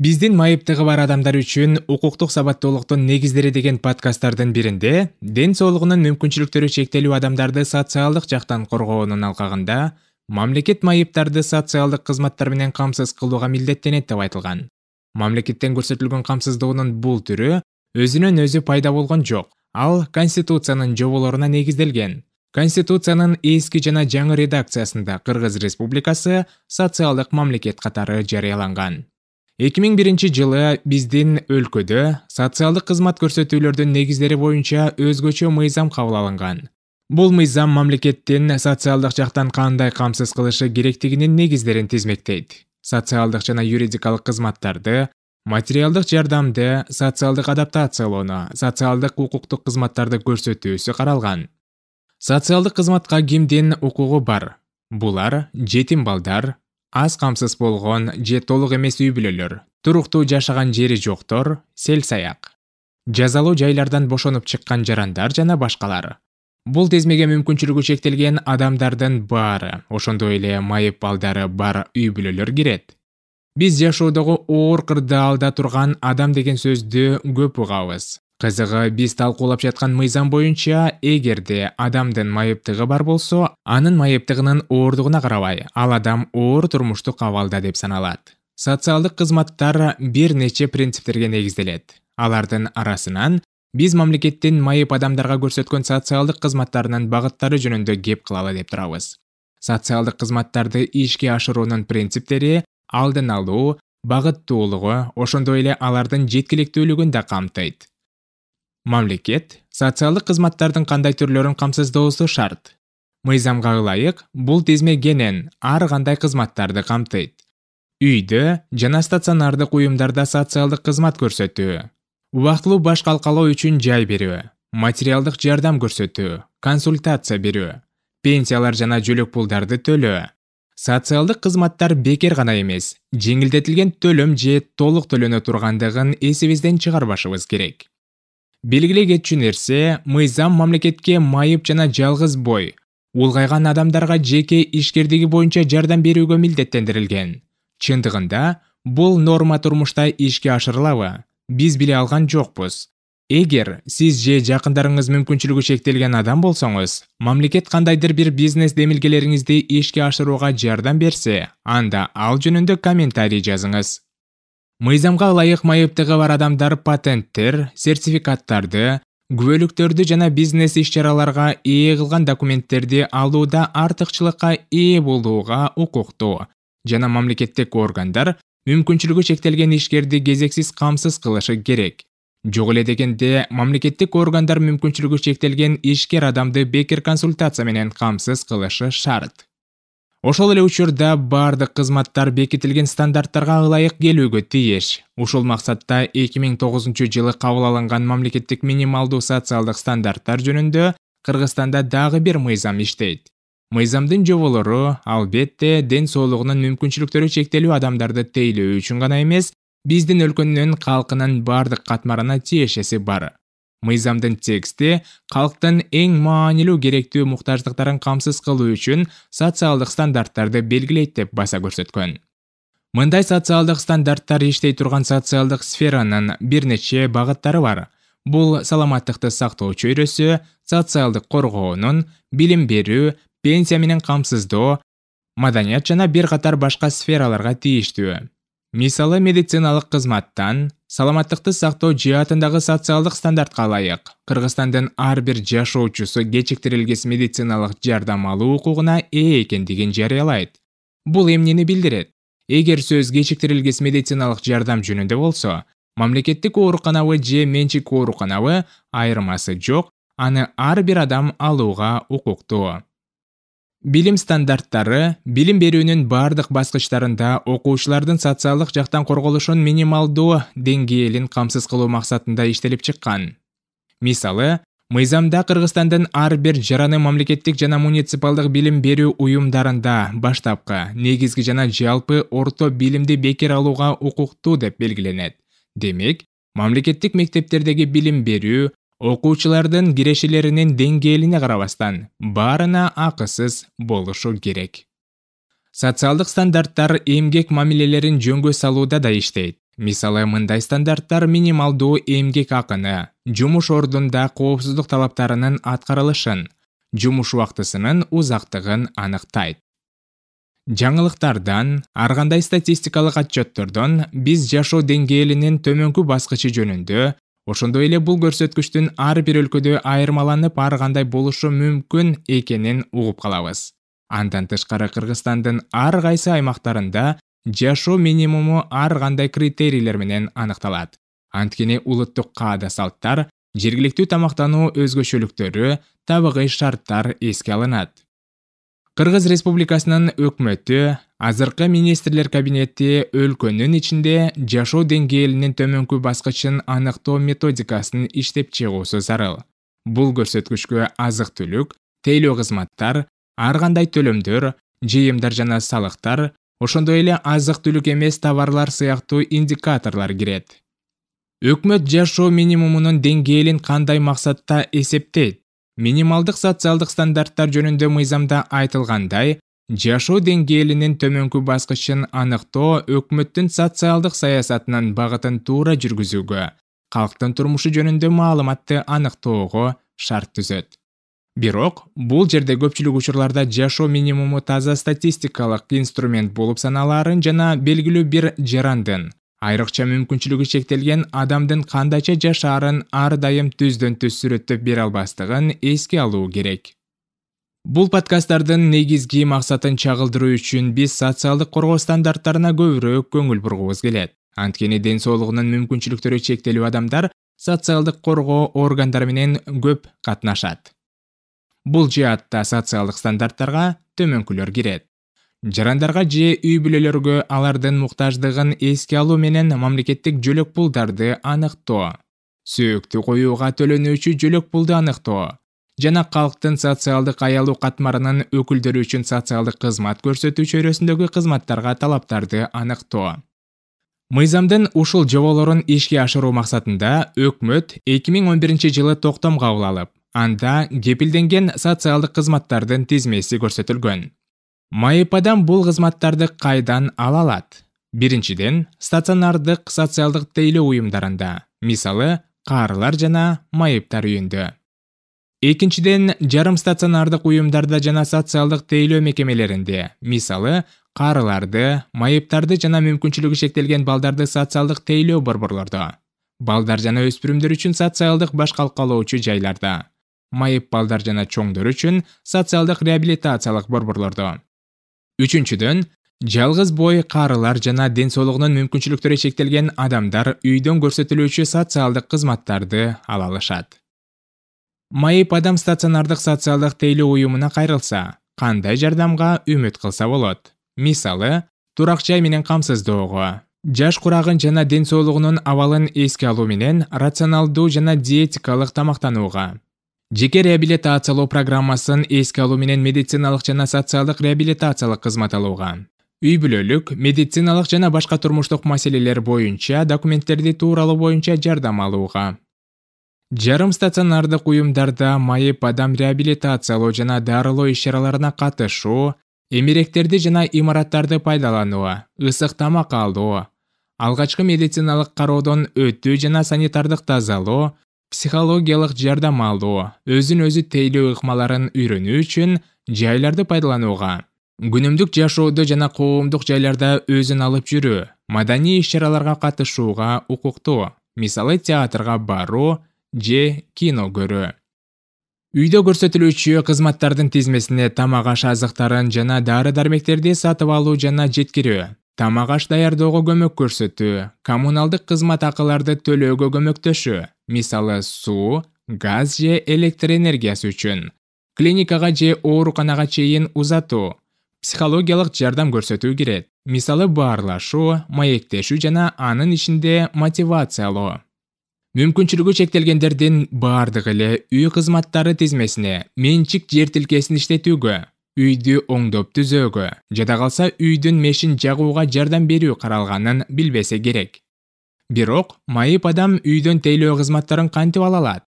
биздин майыптыгы бар адамдар үчүн укуктук сабаттуулуктун негиздери деген подкасттардын биринде ден соолугунун мүмкүнчүлүктөрү чектелүү адамдарды социалдык жактан коргоонун алкагында мамлекет майыптарды социалдык кызматтар менен камсыз кылууга милдеттенет деп айтылган. Мамлекеттен көрсөтүлгөн камсыздоонун бул түрү өзүнөн өзү пайда болгон жок ал конституциянын жоболоруна негизделген. Конституциянын эски жана жаңы редакциясында кыргыз республикасы социалдык мамлекет катары жарыяланган эки миң биринчи жылы биздин өлкөдө социалдык кызмат көрсөтүүлөрдүн негиздери боюнча өзгөчө мыйзам кабыл алынган. Бул мыйзам мамлекеттин социалдык жактан кандай камсыз кылышы керектигинин негиздерин тизмектейт. Социалдык жана юридикалык кызматтарды материалдык жардамды социалдык адаптациялоону социалдык укуктук кызматтарды көрсөтүүсү каралган. Социалдык кызматка кимдин укугу бар. Булар жетим балдар аз камсыз болгон же толук эмес үй бүлөлөр туруктуу жашаган жери жоктор сел саяк. Жазалуу жайлардан бошонуп чыккан жарандар жана башкалар. Бул тезмеге мүмкүнчүлүгү чектелген адамдардын баары ошондой эле майып балдары бар үй бүлөлөр кирет. Биз жашоодогу оор кырдаалда турган адам деген сөздү көп угабыз кызыгы биз талкуулап жаткан мыйзам боюнча эгерде адамдын майыптыгы бар болсо анын майыптыгынын оордугуна карабай ал адам оор турмуштук абалда деп саналат. Социалдык кызматтар бир нече принциптерге негизделет. Алардын арасынан биз мамлекеттин майып адамдарга көрсөткөн социалдык кызматтарынын багыттары жөнүндө кеп кылалы деп турабыз. Социалдык кызматтарды ишке ашыруунун принциптери алдын алуу багыттуулугу ошондой эле алардын жеткиликтүүлүгүн да камтыйт мамлекет социалдык кызматтардын кандай түрлөрүн камсыздоосу шарт. Мыйзамга ылайык бул тизме кенен ар кандай кызматтарды камтыйт. Үйдө жана стационардык уюмдарда социалдык кызмат көрсөтүү убактылуу баш калкалоо үчүн жай берүү материалдык жардам көрсөтүү консультация берүү пенсиялар жана жөлөк пулдарды төлөө. Социалдык кызматтар бекер гана эмес жеңилдетилген төлөм же толук төлөнө тургандыгын эсибизден чыгарбашыбыз керек белгилей кетчү нерсе мыйзам мамлекетке майып жана жалгыз бой улгайган адамдарга жеке ишкердиги боюнча жардам берүүгө милдеттендирилген. Чындыгында бул норма турмушта ишке ашырылабы. Биз биле алган жокпуз. Эгер сиз же жакындарыңыз мүмкүнчүлүгү чектелген адам болсоңуз мамлекет кандайдыр бир бизнес демилгелериңизди ишке ашырууга жардам берсе анда ал жөнүндө комментарий жазыңыз мыйзамга ылайык майыптыгы бар адамдар патенттер сертификаттарды күбөлүктөрдү жана бизнес иш чараларга ээ кылган документтерди алууда артыкчылыкка ээ болууга укуктуу жана мамлекеттик органдар мүмкүнчүлүгү чектелген ишкерди кезексиз камсыз кылышы керек. Жок эле дегенде мамлекеттик органдар мүмкүнчүлүгү чектелген ишкер адамды бекер консультация менен камсыз кылышы шарт ошол эле учурда баардык кызматтар бекитилген стандарттарга ылайык келүүгө тийиш ушул максатта эки миң тогузунчу жылы кабыл алынган мамлекеттик минималдуу социалдык стандарттар жөнүндө кыргызстанда дагы бир мыйзам иштейт. Мыйзамдын жоболору албетте ден соолугунун мүмкүнчүлүктөрү чектелүү адамдарды тейлөө үчүн гана эмес биздин өлкөнүн калкынын баардык катмарына тиешеси бар мыйзамдын тексти калктын эң маанилүү керектүү муктаждыктарын камсыз кылуу үчүн социалдык стандарттарды белгилейт деп баса көрсөткөн. Мындай социалдык стандарттар иштей турган социалдык сферанын бир нече багыттары бар. Бул саламаттыкты сактоо чөйрөсү социалдык коргоонун билим берүү пенсия менен камсыздоо маданият жана бир катар башка сфераларга тийиштүү мисалы медициналык кызматтан саламаттыкты сактоо жаатындагы социалдык стандартка ылайык. Кыргызстандын ар бир жашоочусу кечиктирилгис медициналык жардам алуу укугуна ээ экендигин жарыялайт. Бул эмнени билдирет? Эгер сөз кечиктирилгис медициналык жардам жөнүндө болсо мамлекеттик ооруканабы же менчик ооруканабы айырмасы жок аны ар бир адам алууга укуктуу билим стандарттары билим берүүнүн баардык баскычтарында окуучулардын социалдык жактан корголушун минималдуу деңгээлин камсыз кылуу максатында иштелип чыккан. Мисалы мыйзамда кыргызстандын ар бир жараны мамлекеттик жана муниципалдык билим берүү уюмдарында баштапкы негизги жана жалпы орто билимди бекер алууга укуктуу деп белгиленет. Демек мамлекеттик мектептердеги билим берүү окуучулардын кирешелеринин деңгээлине карабастан баарына акысыз болушу керек. Социалдык стандарттар эмгек мамилелерин жөнгө салууда да иштейт. Мисалы мындай стандарттар минималдуу эмгек акыны жумуш ордунда коопсуздук талаптарынын аткарылышын жумуш убактысынын узактыгын аныктайт. Жаңылыктардан ар кандай статистикалык отчеттордон биз жашоо деңгээлинин төмөнкү баскычы жөнүндө ошондой эле бул көрсөткүчтүн ар бир өлкөдө айырмаланып ар кандай болушу мүмкүн экенин угуп калабыз. Андан тышкары кыргызстандын ар кайсы аймактарында жашоо минимуму ар кандай критерийлер менен аныкталат. Анткени улуттук каада салттар жергиликтүү тамактануу өзгөчөлүктөрү табигый шарттар эске алынат кыргыз республикасынын өкмөтү азыркы министрлер кабинети өлкөнүн ичинде жашоо деңгээлинин төмөнкү баскычын аныктоо методикасын иштеп чыгуусу зарыл. Бул көрсөткүчкө азык түлүк тейлөө кызматтар ар кандай төлөмдөр жыйымдар жана салыктар ошондой эле азык түлүк эмес товарлар сыяктуу индикаторлор кирет. Өкмөт жашоо минимумунун деңгээлин кандай максатта эсептейт минималдык социалдык стандарттар жөнүндө мыйзамда айтылгандай жашоо деңгээлинин төмөнкү баскычын аныктоо өкмөттүн социалдык саясатынын багытын туура жүргүзүүгө калктын турмушу жөнүндө маалыматты аныктоого шарт түзөт. Бирок бул жерде көпчүлүк учурларда жашоо минимуму таза статистикалык инструмент болуп саналаарын жана белгилүү бир жарандын айрыкча мүмкүнчүлүгү чектелген адамдын кандайча жашаарын ар дайым түздөн түз сүрөттөп бере албастыгын эске алуу керек. Бул подкасттардын негизги максатын чагылдыруу үчүн биз социалдык коргоо стандарттарына көбүрөөк көңүл бургубуз келет. Анткени ден соолугунун мүмкүнчүлүктөрү чектелүү адамдар социалдык коргоо органдары менен көп катнашат. Бул жаатта социалдык стандарттарга төмөнкүлөр кирет жарандарга же үй бүлөлөргө алардын муктаждыгын эске алуу менен мамлекеттик жөлөк пулдарды аныктоо. Сөөктү коюуга төлөнүүчү жөлөк пулду аныктоо. Жана калктын социалдык аялуу катмарынын өкүлдөрү үчүн социалдык кызмат көрсөтүү чөйрөсүндөгү кызматтарга талаптарды аныктоо. Мыйзамдын ушул жоболорун ишке ашыруу максатында өкмөт эки миң он биринчи жылы токтом кабыл алып анда кепилденген социалдык кызматтардын тизмеси көрсөтүлгөн майып адам бул кызматтарды кайдан ала алат? Биринчиден стационардык социалдык тейлөө уюмдарында мисалы каарылар жана майыптар үйүндө. Экинчиден жарым стационардык уюмдарда жана социалдык тейлөө мекемелеринде мисалы каарыларды майыптарды жана мүмкүнчүлүгү чектелген балдарды социалдык тейлөө борборлордо. Балдар жана өспүрүмдөр үчүн социалдык баш калкалоочу жайларда. Майып балдар жана чоңдор үчүн социалдык реабилитациялык борборлордо үчүнчүдөн жалгыз бой каарылар жана ден соолугунун мүмкүнчүлүктөрү чектелген адамдар үйдөн көрсөтүлүүчү социалдык кызматтарды ала алышат. Майып адам стационардык социалдык тейлөө уюмуна кайрылса кандай жардамга үмүт кылса болот? Мисалы турак жай менен камсыздоого жаш курагын жана ден соолугунун абалын эске алуу менен рационалдуу жана диетикалык тамактанууга жеке реабилитациялоо программасын эске алуу менен медициналык жана социалдык реабилитациялык кызмат алууга. Үй бүлөлүк медициналык жана башка турмуштук маселелер боюнча документтерди тууралоо боюнча жардам алууга. Жарым стационардык уюмдарда майып адам реабилитациялоо жана дарылоо иш чараларына катышуу эмеректерди жана имараттарды пайдалануу ысык тамак алуу алгачкы медициналык кароодон өтүү жана санитардык тазалоо психологиялык жардам алуу өзүн өзү тейлөө ыкмаларын үйрөнүү үчүн жайларды пайдаланууга. Күнүмдүк жашоодо жана коомдук жайларда өзүн алып жүрүү маданий иш чараларга катышууга укуктуу мисалы театрга баруу же кино көрүү. Үйдө көрсөтүлүүчү кызматтардын тизмесине тамак аш азыктарын жана дары дармектерди сатып алуу жана жеткирүү тамак аш даярдоого көмөк көрсөтүү коммуналдык кызмат акыларды төлөөгө көмөктөшүү мисалы суу газ же электр энергиясы үчүн. Клиникага же ооруканага чейин узатуу психологиялык жардам көрсөтүү кирет. Мисалы баарлашуу маектешүү жана анын ичинде мотивациялоо. Мүмкүнчүлүгү чектелгендердин баардыгы эле үй кызматтары тизмесине менчик жер тилкесин иштетүүгө үйдү оңдоп түзөөгө. Жада калса үйдүн мешин жагууга жардам берүү каралганын билбесе керек. Бирок майып адам үйдөн тейлөө кызматтарын кантип ала алат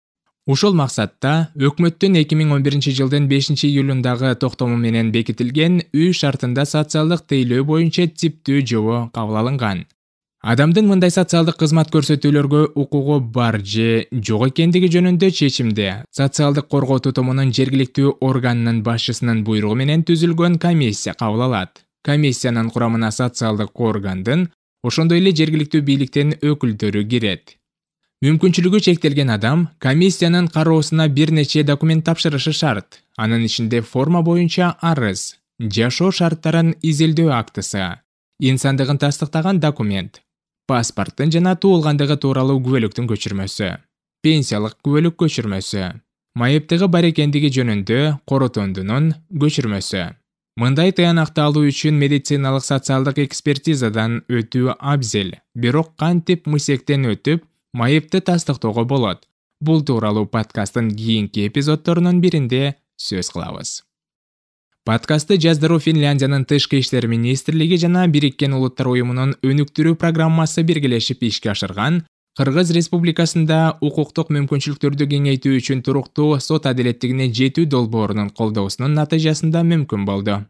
ушул максатта өкмөттүн эки миң он биринчи жылдын бешинчи июлундагы токтому менен бекитилген үй шартында социалдык тейлөө боюнча типтүү жобо кабыл алынган адамдын мындай социалдык кызмат көрсөтүүлөргө укугу бар же жок экендиги жөнүндө чечимди социалдык коргоо тутумунун жергиликтүү органынын башчысынын буйругу менен түзүлгөн комиссия кабыл алат. Комиссиянын курамына социалдык органдын ошондой эле жергиликтүү бийликтин өкүлдөрү кирет. Мүмкүнчүлүгү чектелген адам комиссиянын кароосуна бир нече документ тапшырышы шарт. Анын ичинде форма боюнча арыз жашоо шарттарын изилдөө актысы инсандыгын тастыктаган документ паспорттың жана туылғандығы туралы күбөлүктүн көшірмесі пенсиялық күбөлүк көшірмесі майыптығы бар экендиги жөнүндө корутундунун көшірмесі мындай тыянакты алу үшін медициналық социалдық экспертизадан өтүү абзел бирок кантип мысектен өтүп майыпты тастыктоого болот. Бұл тууралуу подкасттын кийинки эпизодтарының биринде сөз кылабыз подкастты жаздыруу финляндиянын тышкы иштер министрлиги жана бириккен улуттар уюмунун өнүктүрүү программасы биргелешип ишке ашырган кыргыз республикасында укуктук мүмкүнчүлүктөрдү кеңейтүү үчүн туруктуу сот адилеттигине жетүү долбоорунун колдоосунун натыйжасында мүмкүн болду.